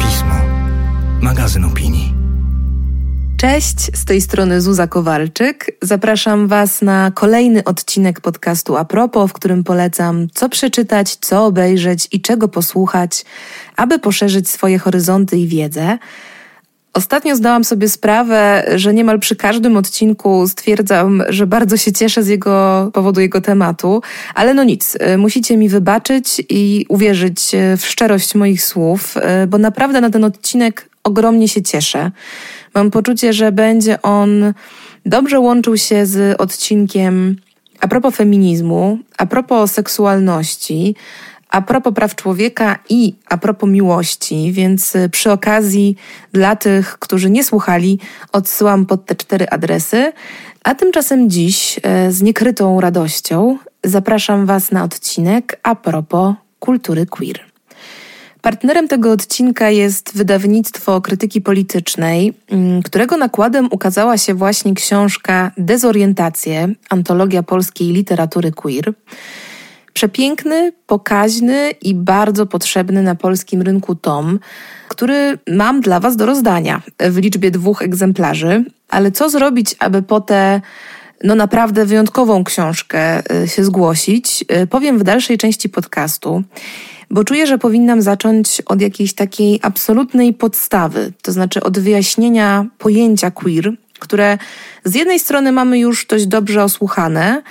Pismo. Magazyn opinii. Cześć, z tej strony Zuza Kowalczyk. Zapraszam Was na kolejny odcinek podcastu Apropo, w którym polecam, co przeczytać, co obejrzeć i czego posłuchać, aby poszerzyć swoje horyzonty i wiedzę. Ostatnio zdałam sobie sprawę, że niemal przy każdym odcinku stwierdzam, że bardzo się cieszę z jego powodu jego tematu, ale no nic, y, musicie mi wybaczyć i uwierzyć y, w szczerość moich słów, y, bo naprawdę na ten odcinek ogromnie się cieszę. Mam poczucie, że będzie on dobrze łączył się z odcinkiem a propos feminizmu, a propos seksualności, a propos praw człowieka i a propos miłości, więc y, przy okazji dla tych, którzy nie słuchali, odsyłam pod te cztery adresy. A tymczasem dziś y, z niekrytą radością zapraszam Was na odcinek a propos kultury queer. Partnerem tego odcinka jest wydawnictwo krytyki politycznej, mm, którego nakładem ukazała się właśnie książka Dezorientacje, antologia polskiej literatury queer. Przepiękny, pokaźny i bardzo potrzebny na polskim rynku tom, który mam dla Was do rozdania w liczbie dwóch egzemplarzy. Ale co zrobić, aby po tę no naprawdę wyjątkową książkę y, się zgłosić, y, powiem w dalszej części podcastu, bo czuję, że powinnam zacząć od jakiejś takiej absolutnej podstawy, to znaczy od wyjaśnienia pojęcia queer, które z jednej strony mamy już dość dobrze osłuchane,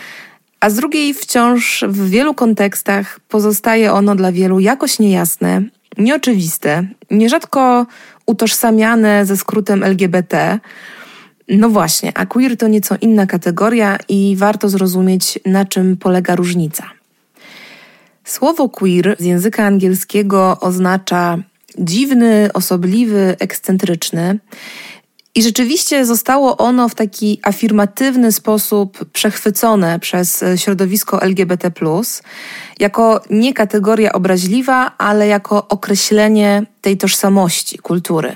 a z drugiej wciąż w wielu kontekstach pozostaje ono dla wielu jakoś niejasne, nieoczywiste, nierzadko utożsamiane ze skrótem LGBT. No właśnie, a queer to nieco inna kategoria i warto zrozumieć, na czym polega różnica. Słowo queer z języka angielskiego oznacza dziwny, osobliwy, ekscentryczny. I rzeczywiście zostało ono w taki afirmatywny sposób przechwycone przez środowisko LGBT, jako nie kategoria obraźliwa, ale jako określenie tej tożsamości, kultury.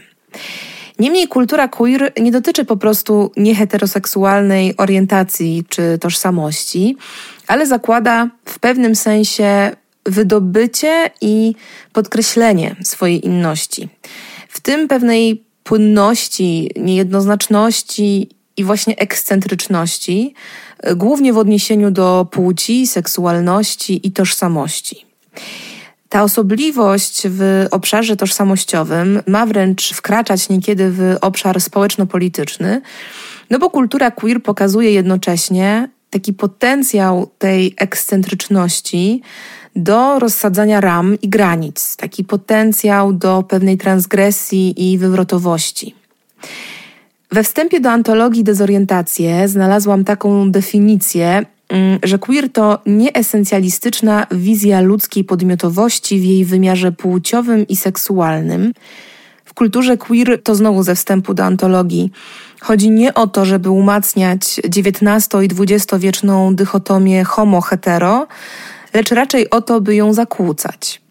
Niemniej kultura queer nie dotyczy po prostu nieheteroseksualnej orientacji czy tożsamości, ale zakłada w pewnym sensie wydobycie i podkreślenie swojej inności. W tym pewnej płynności, niejednoznaczności i właśnie ekscentryczności, głównie w odniesieniu do płci, seksualności i tożsamości. Ta osobliwość w obszarze tożsamościowym ma wręcz wkraczać niekiedy w obszar społeczno-polityczny, no bo kultura queer pokazuje jednocześnie taki potencjał tej ekscentryczności do rozsadzania ram i granic, taki potencjał do pewnej transgresji i wywrotowości. We wstępie do antologii Dezorientacje znalazłam taką definicję, mm, że queer to nieesencjalistyczna wizja ludzkiej podmiotowości w jej wymiarze płciowym i seksualnym. W kulturze queer to znowu ze wstępu do antologii. Chodzi nie o to, żeby umacniać XIX i XX-wieczną dychotomię homo-hetero, lecz raczej o to, by ją zakłócać.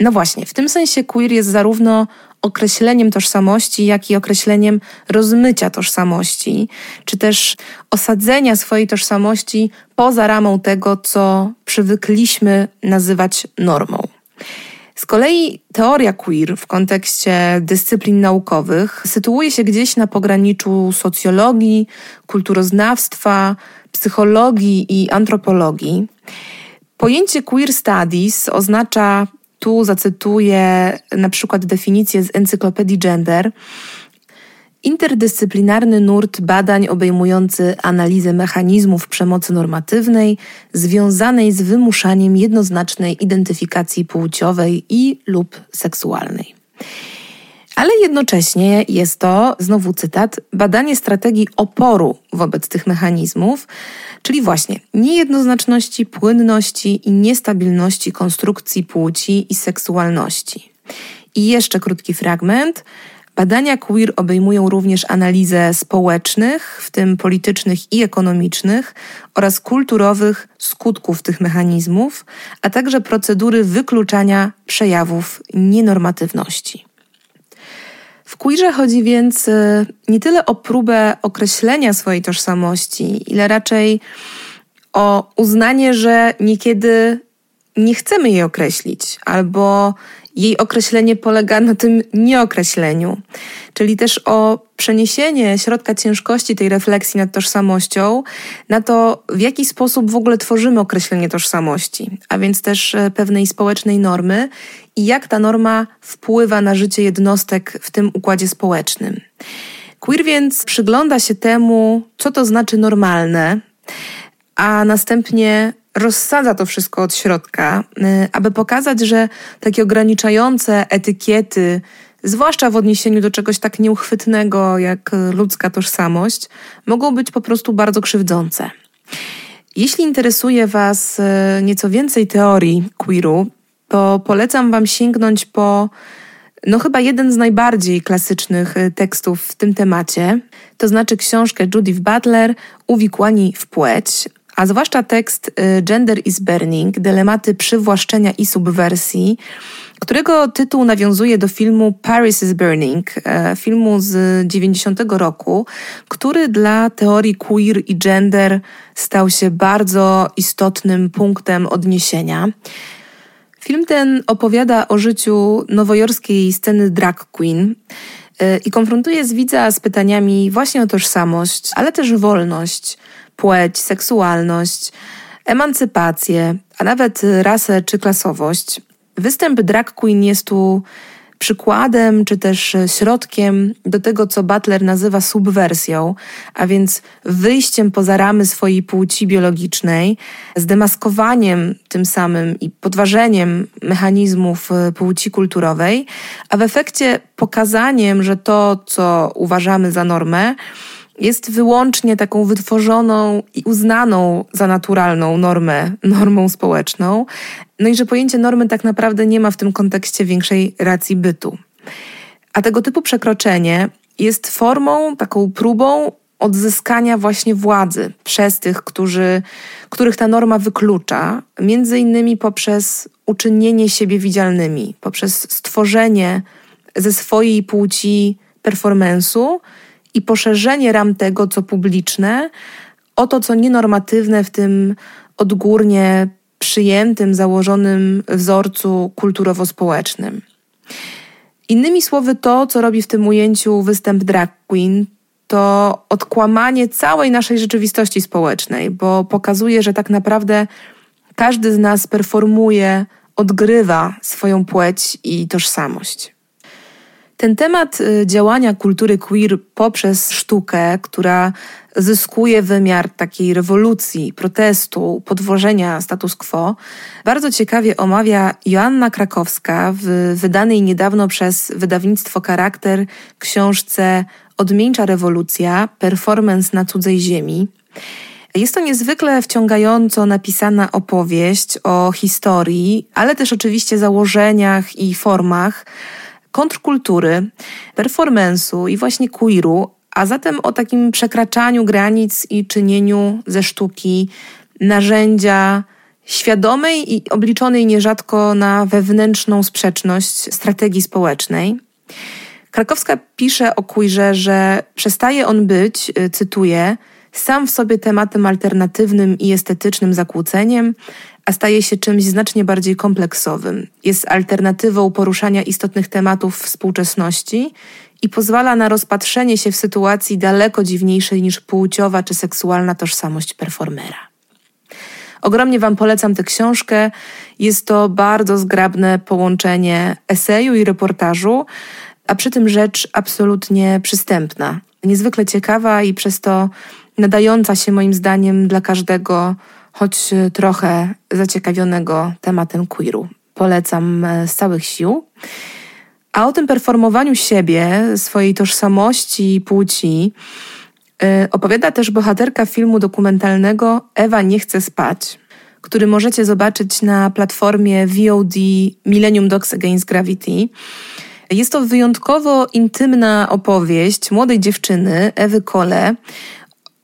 No właśnie, w tym sensie queer jest zarówno określeniem tożsamości, jak i określeniem rozmycia tożsamości, czy też osadzenia swojej tożsamości poza ramą tego, co przywykliśmy nazywać normą. Z kolei teoria queer w kontekście dyscyplin naukowych sytuuje się gdzieś na pograniczu socjologii, kulturoznawstwa, psychologii i antropologii. Pojęcie queer studies oznacza, tu zacytuję na przykład definicję z encyklopedii Gender, interdyscyplinarny nurt badań obejmujący analizę mechanizmów przemocy normatywnej związanej z wymuszaniem jednoznacznej identyfikacji płciowej i lub seksualnej. Ale jednocześnie jest to, znowu cytat, badanie strategii oporu wobec tych mechanizmów, czyli właśnie niejednoznaczności, płynności i niestabilności konstrukcji płci i seksualności. I jeszcze krótki fragment. Badania queer obejmują również analizę społecznych, w tym politycznych i ekonomicznych, oraz kulturowych skutków tych mechanizmów, a także procedury wykluczania przejawów nienormatywności. W queerze chodzi więc y, nie tyle o próbę określenia swojej tożsamości, ile raczej o uznanie, że niekiedy nie chcemy jej określić, albo jej określenie polega na tym nieokreśleniu, czyli też o przeniesienie środka ciężkości tej refleksji nad tożsamością na to, w jaki sposób w ogóle tworzymy określenie tożsamości, a więc też e, pewnej społecznej normy i jak ta norma wpływa na życie jednostek w tym układzie społecznym. Queer więc przygląda się temu, co to znaczy normalne, a następnie rozsadza to wszystko od środka, y, aby pokazać, że takie ograniczające etykiety, zwłaszcza w odniesieniu do czegoś tak nieuchwytnego jak ludzka tożsamość, mogą być po prostu bardzo krzywdzące. Jeśli interesuje Was y, nieco więcej teorii queeru, to polecam Wam sięgnąć po no chyba jeden z najbardziej klasycznych y, tekstów w tym temacie, to znaczy książkę Judith Butler Uwikłani w płeć, a zwłaszcza tekst y, Gender is Burning, dylematy przywłaszczenia i subwersji, którego tytuł nawiązuje do filmu Paris is Burning, e, filmu z 90 roku, który dla teorii queer i gender stał się bardzo istotnym punktem odniesienia. Film ten opowiada o życiu nowojorskiej sceny drag queen e, i konfrontuje z widza z pytaniami właśnie o tożsamość, ale też wolność, płeć, seksualność, emancypację, a nawet rasę czy klasowość. Występ drag queen jest tu przykładem czy też środkiem do tego, co Butler nazywa subwersją, a więc wyjściem poza ramy swojej płci biologicznej, zdemaskowaniem tym samym i podważeniem mechanizmów płci kulturowej, a w efekcie pokazaniem, że to, co uważamy za normę, jest wyłącznie taką wytworzoną i uznaną za naturalną normę, normą społeczną. No i że pojęcie normy tak naprawdę nie ma w tym kontekście większej racji bytu. A tego typu przekroczenie jest formą, taką próbą odzyskania właśnie władzy przez tych, którzy, których ta norma wyklucza, między innymi poprzez uczynienie siebie widzialnymi, poprzez stworzenie ze swojej płci performensu, i poszerzenie ram tego, co publiczne, o to, co nienormatywne w tym odgórnie przyjętym, założonym wzorcu kulturowo-społecznym. Innymi słowy, to, co robi w tym ujęciu występ drag queen, to odkłamanie całej naszej rzeczywistości społecznej, bo pokazuje, że tak naprawdę każdy z nas performuje, odgrywa swoją płeć i tożsamość. Ten temat y, działania kultury queer poprzez sztukę, która zyskuje wymiar takiej rewolucji, protestu, podwożenia status quo, bardzo ciekawie omawia Joanna Krakowska w wydanej niedawno przez wydawnictwo Charakter książce Odmieńcza rewolucja performance na cudzej ziemi. Jest to niezwykle wciągająco napisana opowieść o historii, ale też oczywiście założeniach i formach kontrkultury, performance'u i właśnie queeru, a zatem o takim przekraczaniu granic i czynieniu ze sztuki narzędzia świadomej i obliczonej nierzadko na wewnętrzną sprzeczność strategii społecznej. Krakowska pisze o queerze, że przestaje on być, y, cytuję, sam w sobie tematem alternatywnym i estetycznym zakłóceniem, a staje się czymś znacznie bardziej kompleksowym. Jest alternatywą poruszania istotnych tematów współczesności i pozwala na rozpatrzenie się w sytuacji daleko dziwniejszej niż płciowa czy seksualna tożsamość performera. Ogromnie Wam polecam tę książkę. Jest to bardzo zgrabne połączenie eseju i reportażu, a przy tym rzecz absolutnie przystępna. Niezwykle ciekawa i przez to nadająca się moim zdaniem dla każdego choć e, trochę zaciekawionego tematem queeru. Polecam e, z całych sił. A o tym performowaniu siebie, swojej tożsamości i płci e, opowiada też bohaterka filmu dokumentalnego Ewa nie chce spać, który możecie zobaczyć na platformie VOD Millennium Dogs Against Gravity. Jest to wyjątkowo intymna opowieść młodej dziewczyny, Ewy Kole,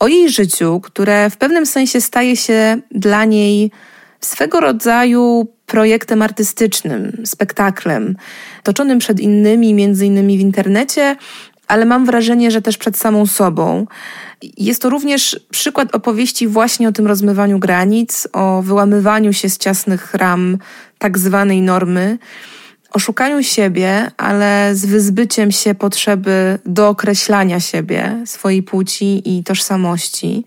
o jej życiu, które w pewnym sensie staje się dla niej swego rodzaju projektem artystycznym, spektaklem, toczonym przed innymi, między innymi w internecie, ale mam wrażenie, że też przed samą sobą. Jest to również przykład opowieści właśnie o tym rozmywaniu granic, o wyłamywaniu się z ciasnych ram tak zwanej normy, o szukaniu siebie, ale z wyzbyciem się potrzeby dookreślania siebie, swojej płci i tożsamości.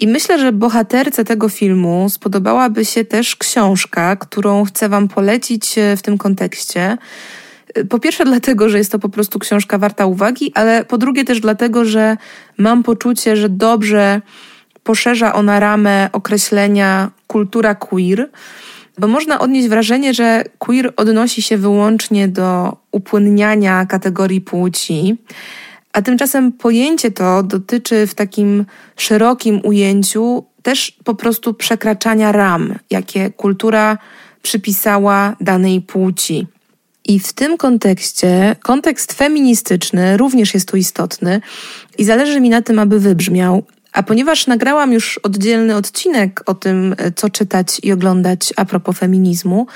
I myślę, że bohaterce tego filmu spodobałaby się też książka, którą chcę Wam polecić e, w tym kontekście. E, po pierwsze, dlatego, że jest to po prostu książka warta uwagi, ale po drugie też dlatego, że mam poczucie, że dobrze poszerza ona ramę określenia kultura queer, bo można odnieść wrażenie, że queer odnosi się wyłącznie do upłynniania kategorii płci. A tymczasem pojęcie to dotyczy w takim szerokim ujęciu też po prostu przekraczania ram, jakie kultura przypisała danej płci. I w tym kontekście kontekst feministyczny również jest tu istotny i zależy mi na tym, aby wybrzmiał. A ponieważ nagrałam już oddzielny odcinek o tym, co czytać i oglądać a propos feminizmu,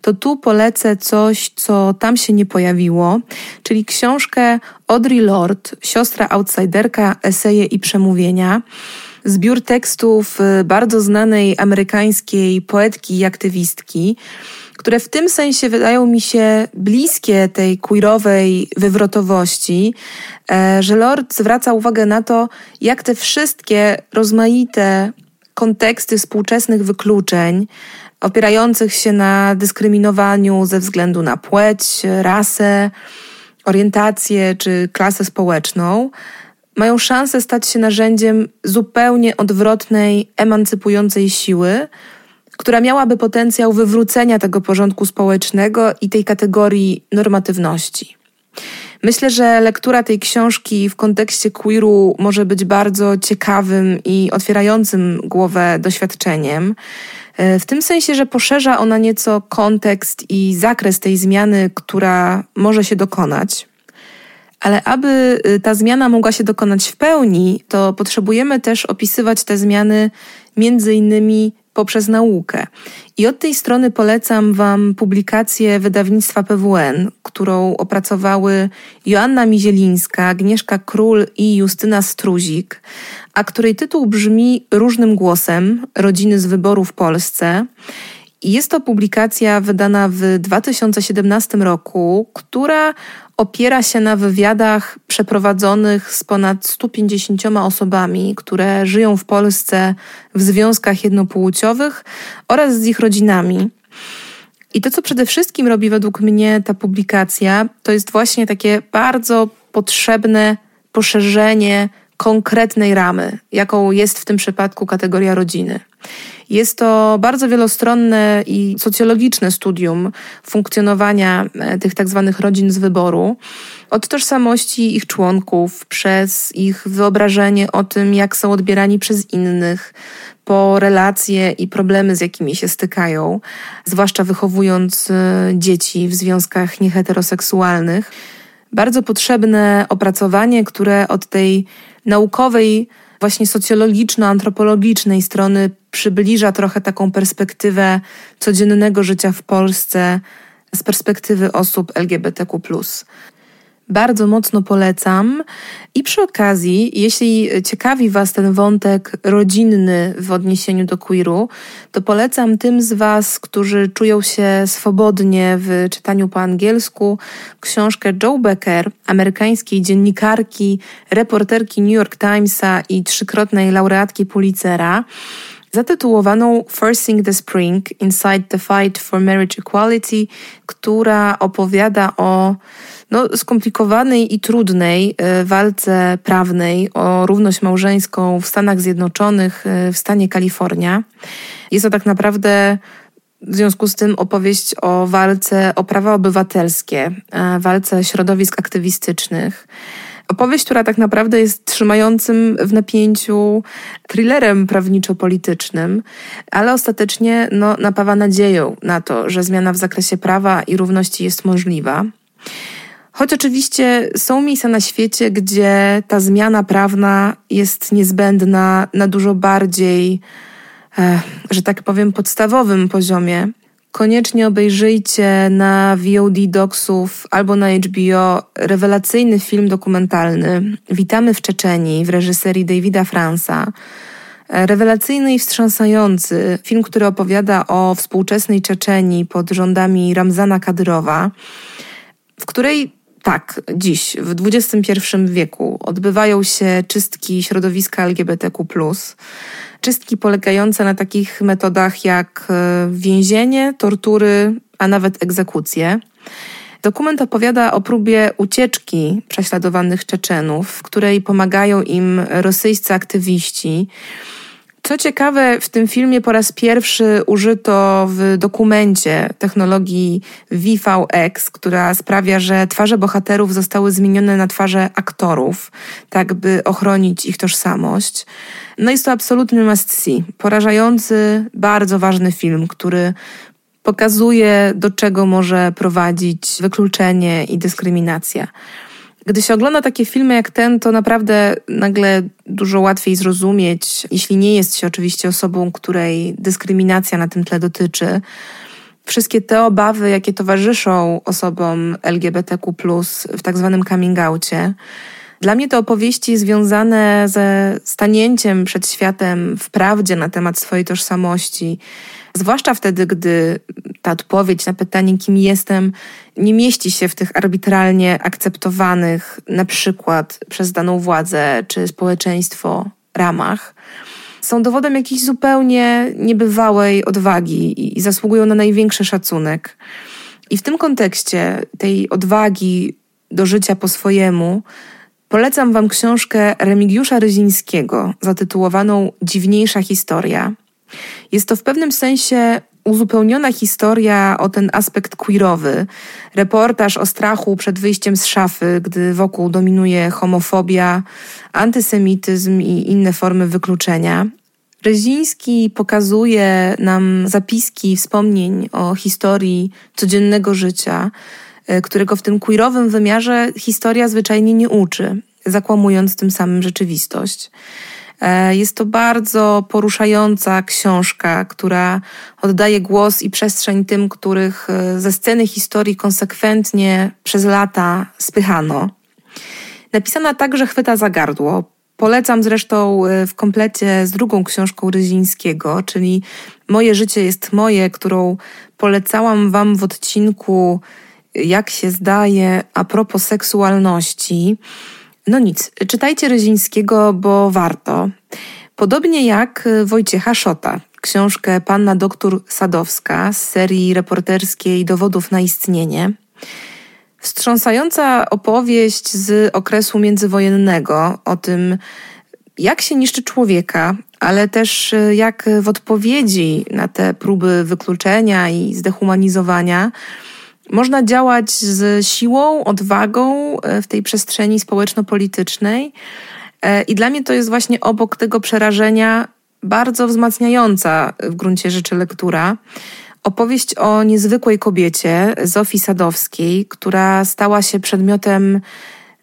to tu polecę coś, co tam się nie pojawiło, czyli książkę Audre Lorde, siostra outsiderka, eseje i przemówienia. Zbiór tekstów y, bardzo znanej amerykańskiej poetki i aktywistki, które w tym sensie wydają mi się bliskie tej queerowej wywrotowości, e, że Lord zwraca uwagę na to, jak te wszystkie rozmaite konteksty współczesnych wykluczeń, opierających się na dyskryminowaniu ze względu na płeć, rasę, orientację czy klasę społeczną, mają szansę stać się narzędziem zupełnie odwrotnej, emancypującej siły, która miałaby potencjał wywrócenia tego porządku społecznego i tej kategorii normatywności. Myślę, że lektura tej książki w kontekście queeru może być bardzo ciekawym i otwierającym głowę doświadczeniem. E, w tym sensie, że poszerza ona nieco kontekst i zakres tej zmiany, która może się dokonać. Ale aby y, ta zmiana mogła się dokonać w pełni, to potrzebujemy też opisywać te zmiany między innymi poprzez naukę. I od tej strony polecam Wam publikację wydawnictwa PWN, którą opracowały Joanna Mizielińska, Agnieszka Król i Justyna Struzik, a której tytuł brzmi różnym głosem Rodziny z wyboru w Polsce. Jest to publikacja wydana w 2017 roku, która opiera się na wywiadach przeprowadzonych z ponad 150 osobami, które żyją w Polsce w związkach jednopłciowych oraz z ich rodzinami. I to, co przede wszystkim robi według mnie ta publikacja, to jest właśnie takie bardzo potrzebne poszerzenie konkretnej ramy, jaką jest w tym przypadku kategoria rodziny. Jest to bardzo wielostronne i socjologiczne studium funkcjonowania e, tych tak zwanych rodzin z wyboru, od tożsamości ich członków, przez ich wyobrażenie o tym, jak są odbierani przez innych, po relacje i problemy, z jakimi się stykają, zwłaszcza wychowując e, dzieci w związkach nieheteroseksualnych. Bardzo potrzebne opracowanie, które od tej naukowej właśnie socjologiczno-antropologicznej strony przybliża trochę taką perspektywę codziennego życia w Polsce z perspektywy osób LGBTQ. Bardzo mocno polecam. I przy okazji, jeśli ciekawi Was ten wątek rodzinny w odniesieniu do queeru, to polecam tym z Was, którzy czują się swobodnie w czytaniu po angielsku, książkę Joe Becker, amerykańskiej dziennikarki, reporterki New York Timesa i trzykrotnej laureatki Pulitzera zatytułowaną Forcing the Spring Inside the Fight for Marriage Equality, która opowiada o no, skomplikowanej i trudnej e, walce prawnej o równość małżeńską w Stanach Zjednoczonych, e, w stanie Kalifornia. Jest to tak naprawdę w związku z tym opowieść o walce o prawa obywatelskie, e, walce środowisk aktywistycznych. Opowieść, która tak naprawdę jest trzymającym w napięciu thrillerem prawniczo-politycznym, ale ostatecznie no, napawa nadzieją na to, że zmiana w zakresie prawa i równości jest możliwa. Choć oczywiście są miejsca na świecie, gdzie ta zmiana prawna jest niezbędna na dużo bardziej, e, że tak powiem, podstawowym poziomie koniecznie obejrzyjcie na VOD Docsów albo na HBO rewelacyjny film dokumentalny Witamy w Czeczenii w reżyserii Davida Fransa. Rewelacyjny i wstrząsający film, który opowiada o współczesnej Czeczenii pod rządami Ramzana Kadyrowa, w której tak, dziś, w XXI wieku odbywają się czystki środowiska LGBTQ. Czystki polegające na takich metodach jak e, więzienie, tortury, a nawet egzekucje. Dokument opowiada o próbie ucieczki prześladowanych Czeczenów, w której pomagają im rosyjscy aktywiści. Co ciekawe, w tym filmie po raz pierwszy użyto w dokumencie technologii VFX, która sprawia, że twarze bohaterów zostały zmienione na twarze aktorów, tak by ochronić ich tożsamość. No jest to absolutny must see. Porażający, bardzo ważny film, który pokazuje, do czego może prowadzić wykluczenie i dyskryminacja. Gdy się ogląda takie filmy jak ten, to naprawdę nagle dużo łatwiej zrozumieć, jeśli nie jest się oczywiście osobą, której dyskryminacja na tym tle dotyczy. Wszystkie te obawy, jakie towarzyszą osobom LGBTQ, w tak zwanym coming outie. Dla mnie to opowieści związane ze stanięciem przed światem w prawdzie na temat swojej tożsamości, Zwłaszcza wtedy, gdy ta odpowiedź na pytanie, kim jestem, nie mieści się w tych arbitralnie akceptowanych, na przykład przez daną władzę czy społeczeństwo, ramach. Są dowodem jakiejś zupełnie niebywałej odwagi i zasługują na największy szacunek. I w tym kontekście tej odwagi do życia po swojemu, polecam Wam książkę Remigiusza Ryzińskiego zatytułowaną Dziwniejsza historia. Jest to w pewnym sensie uzupełniona historia o ten aspekt queerowy. Reportaż o strachu przed wyjściem z szafy, gdy wokół dominuje homofobia, antysemityzm i inne formy wykluczenia. Reziński pokazuje nam zapiski wspomnień o historii codziennego życia, e, którego w tym queerowym wymiarze historia zwyczajnie nie uczy, zakłamując tym samym rzeczywistość. E, jest to bardzo poruszająca książka, która oddaje głos i przestrzeń tym, których e, ze sceny historii konsekwentnie przez lata spychano. Napisana także chwyta za gardło. Polecam zresztą e, w komplecie z drugą książką Ryzińskiego, czyli Moje życie jest moje, którą polecałam Wam w odcinku Jak się zdaje a propos seksualności. No nic, czytajcie Ryzińskiego, bo warto. Podobnie jak Wojciecha Szota, książkę Panna doktor Sadowska z serii reporterskiej Dowodów na istnienie. Wstrząsająca opowieść z okresu międzywojennego o tym, jak się niszczy człowieka, ale też jak w odpowiedzi na te próby wykluczenia i zdehumanizowania można działać z siłą, odwagą e, w tej przestrzeni społeczno-politycznej. E, I dla mnie to jest właśnie obok tego przerażenia bardzo wzmacniająca w gruncie rzeczy lektura. Opowieść o niezwykłej kobiecie, Zofii Sadowskiej, która stała się przedmiotem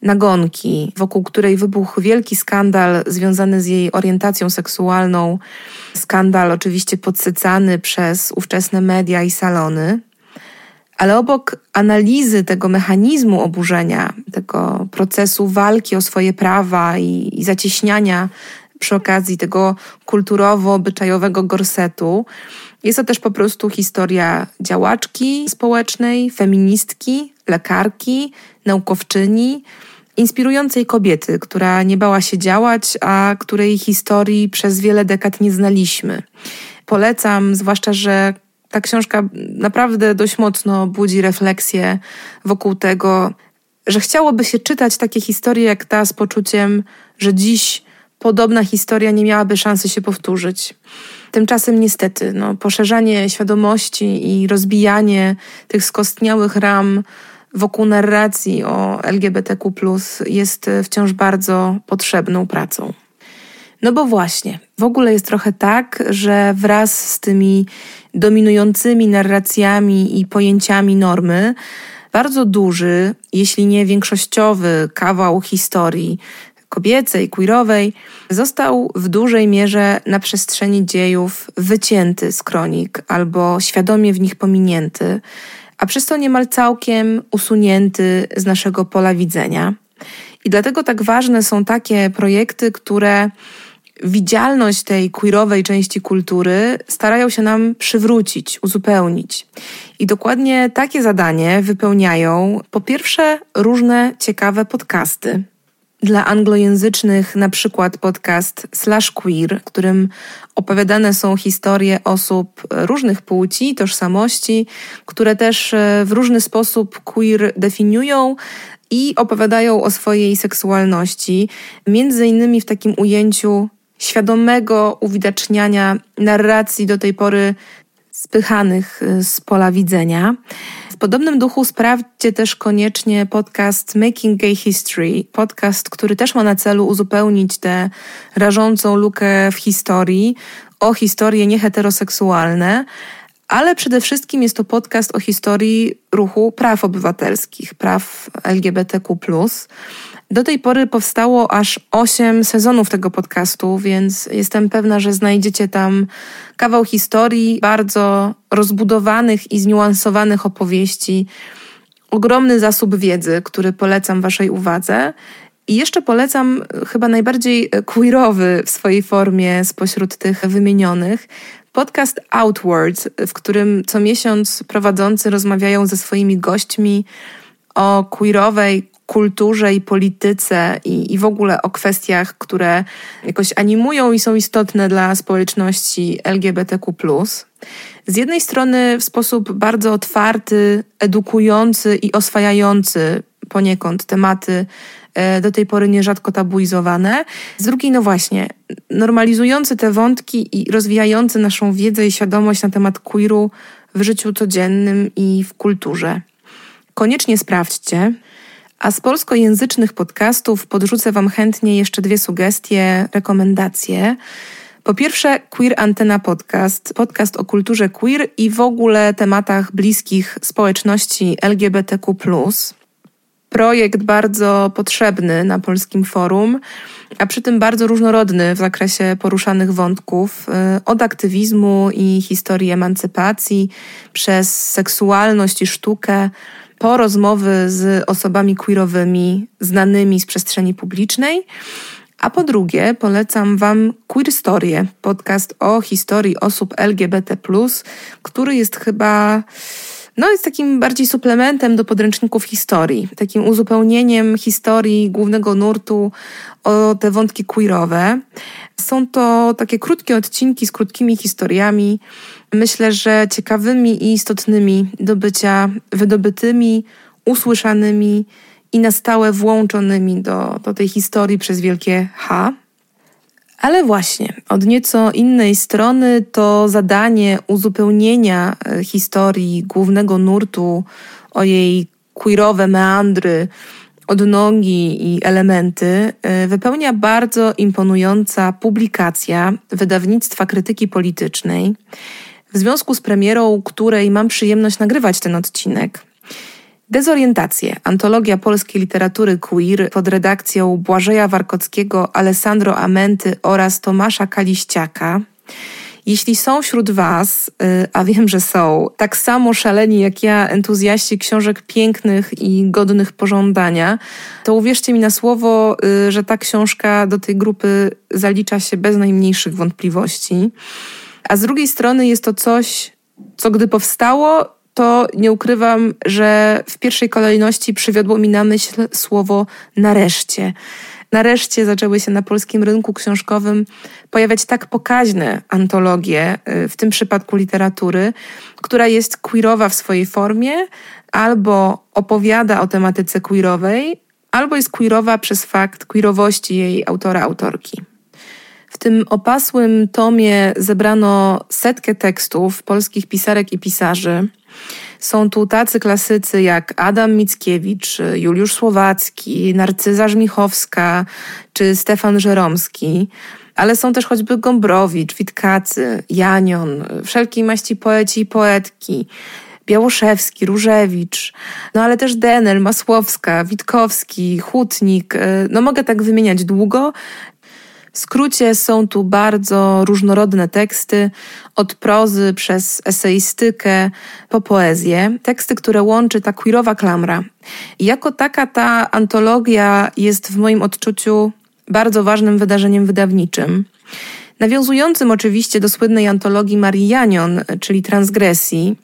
nagonki, wokół której wybuchł wielki skandal związany z jej orientacją seksualną. Skandal oczywiście podsycany przez ówczesne media i salony. Ale obok analizy tego mechanizmu oburzenia, tego procesu walki o swoje prawa i, i zacieśniania przy okazji tego kulturowo-obyczajowego gorsetu, jest to też po prostu historia działaczki społecznej, feministki, lekarki, naukowczyni, inspirującej kobiety, która nie bała się działać, a której historii przez wiele dekad nie znaliśmy. Polecam, zwłaszcza, że ta książka naprawdę dość mocno budzi refleksję wokół tego, że chciałoby się czytać takie historie jak ta z poczuciem, że dziś podobna historia nie miałaby szansy się powtórzyć. Tymczasem niestety, no, poszerzanie świadomości i rozbijanie tych skostniałych ram wokół narracji o LGBTQ jest wciąż bardzo potrzebną pracą. No bo właśnie, w ogóle jest trochę tak, że wraz z tymi dominującymi narracjami i pojęciami normy, bardzo duży, jeśli nie większościowy kawał historii, kobiecej, queerowej, został w dużej mierze na przestrzeni dziejów wycięty z kronik albo świadomie w nich pominięty, a przez to niemal całkiem usunięty z naszego pola widzenia. I dlatego tak ważne są takie projekty, które widzialność tej queerowej części kultury starają się nam przywrócić, uzupełnić. I dokładnie takie zadanie wypełniają po pierwsze różne ciekawe podcasty. Dla anglojęzycznych na przykład podcast Slash Queer, w którym opowiadane są historie osób różnych płci, tożsamości, które też e, w różny sposób queer definiują, i opowiadają o swojej seksualności, między innymi w takim ujęciu świadomego uwidaczniania narracji do tej pory spychanych y, z pola widzenia. W podobnym duchu sprawdźcie też koniecznie podcast Making Gay History, podcast, który też ma na celu uzupełnić tę rażącą lukę w historii o historie nieheteroseksualne, ale przede wszystkim jest to podcast o historii ruchu praw obywatelskich, praw LGBTQ. Do tej pory powstało aż osiem sezonów tego podcastu, więc jestem pewna, że znajdziecie tam kawał historii, bardzo rozbudowanych i zniuansowanych opowieści, ogromny zasób wiedzy, który polecam Waszej uwadze. I jeszcze polecam chyba najbardziej queerowy w swojej formie spośród tych wymienionych, podcast Outwards, w którym co miesiąc prowadzący rozmawiają ze swoimi gośćmi o queerowej kulturze i polityce i, i w ogóle o kwestiach, które jakoś animują i są istotne dla społeczności LGBTQ. Z jednej strony w sposób bardzo otwarty, edukujący i oswajający poniekąd tematy do tej pory nierzadko tabuizowane. Z drugiej, no właśnie, normalizujący te wątki i rozwijający naszą wiedzę i świadomość na temat queeru w życiu codziennym i w kulturze. Koniecznie sprawdźcie. A z polskojęzycznych podcastów podrzucę Wam chętnie jeszcze dwie sugestie, rekomendacje. Po pierwsze, Queer Antena Podcast, podcast o kulturze queer i w ogóle tematach bliskich społeczności LGBTQ. Projekt bardzo potrzebny na polskim forum, a przy tym bardzo różnorodny w zakresie poruszanych wątków, y, od aktywizmu i historii emancypacji, przez seksualność i sztukę, po rozmowy z osobami queerowymi znanymi z przestrzeni publicznej. A po drugie, polecam Wam Queer Story, podcast o historii osób LGBT, który jest chyba. No, jest takim bardziej suplementem do podręczników historii, takim uzupełnieniem historii głównego nurtu o te wątki queerowe. Są to takie krótkie odcinki z krótkimi historiami, myślę, że ciekawymi i istotnymi do bycia wydobytymi, usłyszanymi i na stałe włączonymi do, do tej historii przez wielkie H. Ale właśnie, od nieco innej strony to zadanie uzupełnienia e, historii głównego nurtu o jej queerowe meandry, odnogi i elementy e, wypełnia bardzo imponująca publikacja wydawnictwa krytyki politycznej, w związku z premierą której mam przyjemność nagrywać ten odcinek. Dezorientacje, antologia polskiej literatury queer pod redakcją Błażeja Warkockiego, Alessandro Amenty oraz Tomasza Kaliściaka. Jeśli są wśród Was, y, a wiem, że są, tak samo szaleni jak ja entuzjaści książek pięknych i godnych pożądania, to uwierzcie mi na słowo, y, że ta książka do tej grupy zalicza się bez najmniejszych wątpliwości. A z drugiej strony jest to coś, co gdy powstało, to nie ukrywam, że w pierwszej kolejności przywiodło mi na myśl słowo nareszcie. Nareszcie zaczęły się na polskim rynku książkowym pojawiać tak pokaźne antologie, y, w tym przypadku literatury, która jest queerowa w swojej formie, albo opowiada o tematyce queerowej, albo jest queerowa przez fakt queerowości jej autora, autorki. W tym opasłym tomie zebrano setkę tekstów polskich pisarek i pisarzy. Są tu tacy klasycy jak Adam Mickiewicz, Juliusz Słowacki, Narcyza Żmichowska czy Stefan Żeromski. Ale są też choćby Gombrowicz, Witkacy, Janion, wszelkiej maści poeci i poetki. Białoszewski, Różewicz, no ale też Denel, Masłowska, Witkowski, Hutnik. E, no mogę tak wymieniać długo. W skrócie są tu bardzo różnorodne teksty, od prozy przez eseistykę po poezję. Teksty, które łączy ta queerowa klamra. I jako taka ta antologia jest w moim odczuciu bardzo ważnym wydarzeniem wydawniczym. Nawiązującym oczywiście do słynnej antologii Marii Janion, czyli transgresji,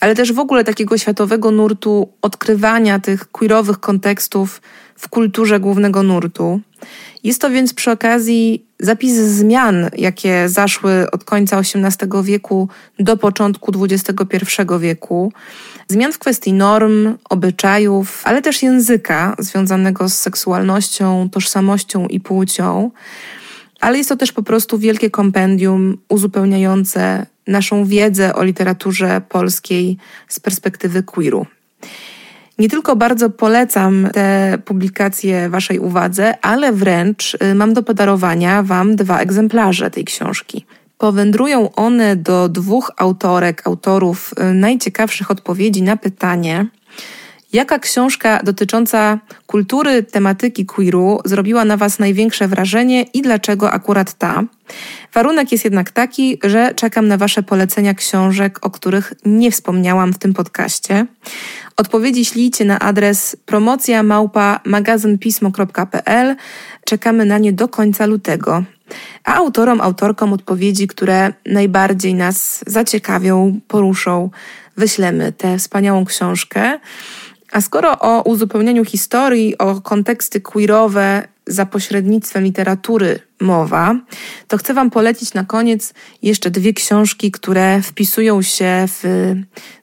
ale też w ogóle takiego światowego nurtu odkrywania tych queerowych kontekstów w kulturze głównego nurtu. Jest to więc przy okazji zapis zmian, jakie zaszły od końca XVIII wieku do początku XXI wieku. Zmian w kwestii norm, obyczajów, ale też języka związanego z seksualnością, tożsamością i płcią. Ale jest to też po prostu wielkie kompendium uzupełniające naszą wiedzę o literaturze polskiej z perspektywy queeru. Nie tylko bardzo polecam te publikacje Waszej uwadze, ale wręcz y, mam do podarowania Wam dwa egzemplarze tej książki. Powędrują one do dwóch autorek, autorów y, najciekawszych odpowiedzi na pytanie, Jaka książka dotycząca kultury, tematyki queeru zrobiła na Was największe wrażenie i dlaczego akurat ta? Warunek jest jednak taki, że czekam na Wasze polecenia książek, o których nie wspomniałam w tym podcaście. Odpowiedzi ślijcie na adres promocja małpa magazynpismo.pl. Czekamy na nie do końca lutego. A autorom, autorkom odpowiedzi, które najbardziej nas zaciekawią, poruszą, wyślemy tę wspaniałą książkę. A skoro o uzupełnieniu historii, o konteksty queerowe za pośrednictwem literatury mowa, to chcę Wam polecić na koniec jeszcze dwie książki, które wpisują się w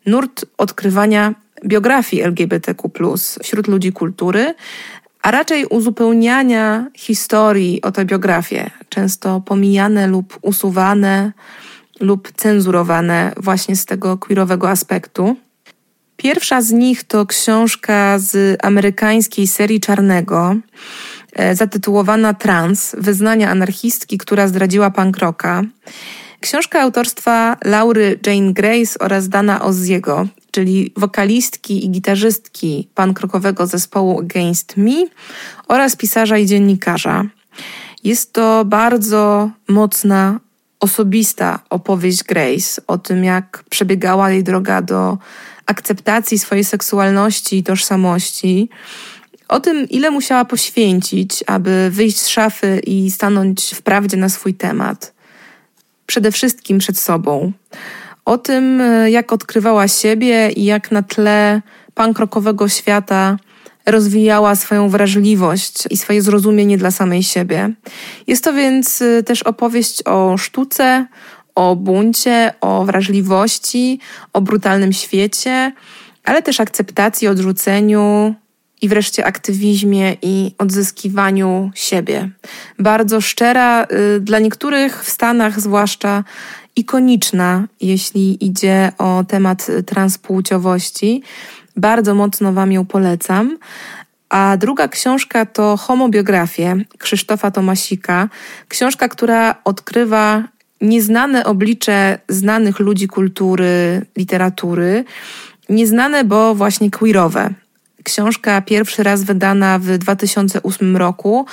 nurt odkrywania biografii LGBTQ wśród ludzi kultury, a raczej uzupełniania historii o tę biografię, często pomijane lub usuwane lub cenzurowane właśnie z tego queerowego aspektu. Pierwsza z nich to książka z amerykańskiej serii Czarnego, e, zatytułowana Trans Wyznania anarchistki, która zdradziła punk rocka. Książka autorstwa Laury Jane Grace oraz Dana Ozziego, czyli wokalistki i gitarzystki punk rockowego zespołu Against Me oraz pisarza i dziennikarza. Jest to bardzo mocna, osobista opowieść Grace o tym, jak przebiegała jej droga do akceptacji swojej seksualności i tożsamości, o tym, ile musiała poświęcić, aby wyjść z szafy i stanąć w prawdzie na swój temat. Przede wszystkim przed sobą. O tym, jak odkrywała siebie i jak na tle pankrokowego świata rozwijała swoją wrażliwość i swoje zrozumienie dla samej siebie. Jest to więc y, też opowieść o sztuce, o buncie, o wrażliwości, o brutalnym świecie, ale też akceptacji, odrzuceniu i wreszcie aktywizmie i odzyskiwaniu siebie. Bardzo szczera, y, dla niektórych w Stanach zwłaszcza ikoniczna, jeśli idzie o temat transpłciowości. Bardzo mocno Wam ją polecam. A druga książka to Homobiografie Krzysztofa Tomasika. Książka, która odkrywa nieznane oblicze znanych ludzi kultury, literatury, nieznane, bo właśnie queerowe. Książka pierwszy raz wydana w 2008 roku,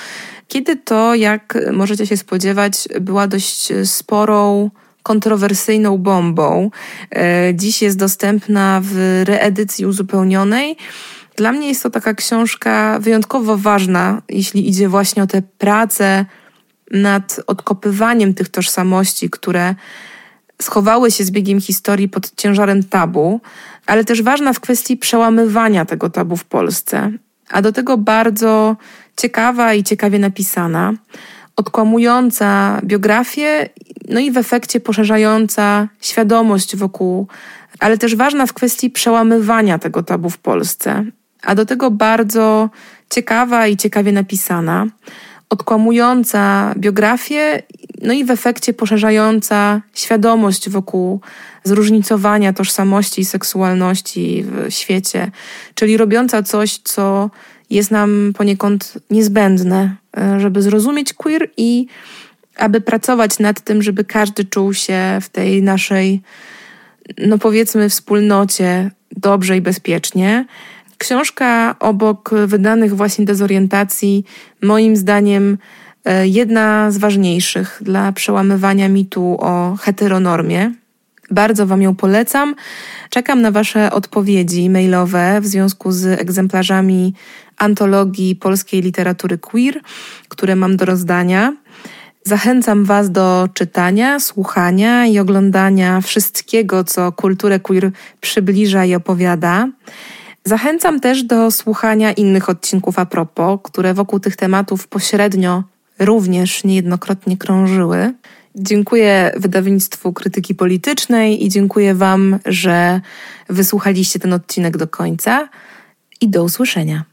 kiedy to, jak możecie się spodziewać, była dość sporą, kontrowersyjną bombą. E, dziś jest dostępna w reedycji uzupełnionej. Dla mnie jest to taka książka wyjątkowo ważna, jeśli idzie właśnie o te prace nad odkopywaniem tych tożsamości, które schowały się z biegiem historii pod ciężarem tabu, ale też ważna w kwestii przełamywania tego tabu w Polsce. A do tego bardzo ciekawa i ciekawie napisana, odkłamująca biografię, no i w efekcie poszerzająca świadomość wokół, ale też ważna w kwestii przełamywania tego tabu w Polsce. A do tego bardzo ciekawa i ciekawie napisana odkłamująca biografię, no i w efekcie poszerzająca świadomość wokół zróżnicowania tożsamości i seksualności w świecie, czyli robiąca coś, co jest nam poniekąd niezbędne, e, żeby zrozumieć queer i aby pracować nad tym, żeby każdy czuł się w tej naszej no powiedzmy, wspólnocie dobrze i bezpiecznie. Książka obok wydanych właśnie dezorientacji, moim zdaniem, e, jedna z ważniejszych dla przełamywania mitu o heteronormie. Bardzo Wam ją polecam. Czekam na Wasze odpowiedzi mailowe w związku z egzemplarzami antologii polskiej literatury queer, które mam do rozdania. Zachęcam Was do czytania, słuchania i oglądania wszystkiego, co kulturę queer przybliża i opowiada. Zachęcam też do słuchania innych odcinków a propos, które wokół tych tematów pośrednio również niejednokrotnie krążyły. Dziękuję wydawnictwu Krytyki Politycznej i dziękuję Wam, że wysłuchaliście ten odcinek do końca. I do usłyszenia.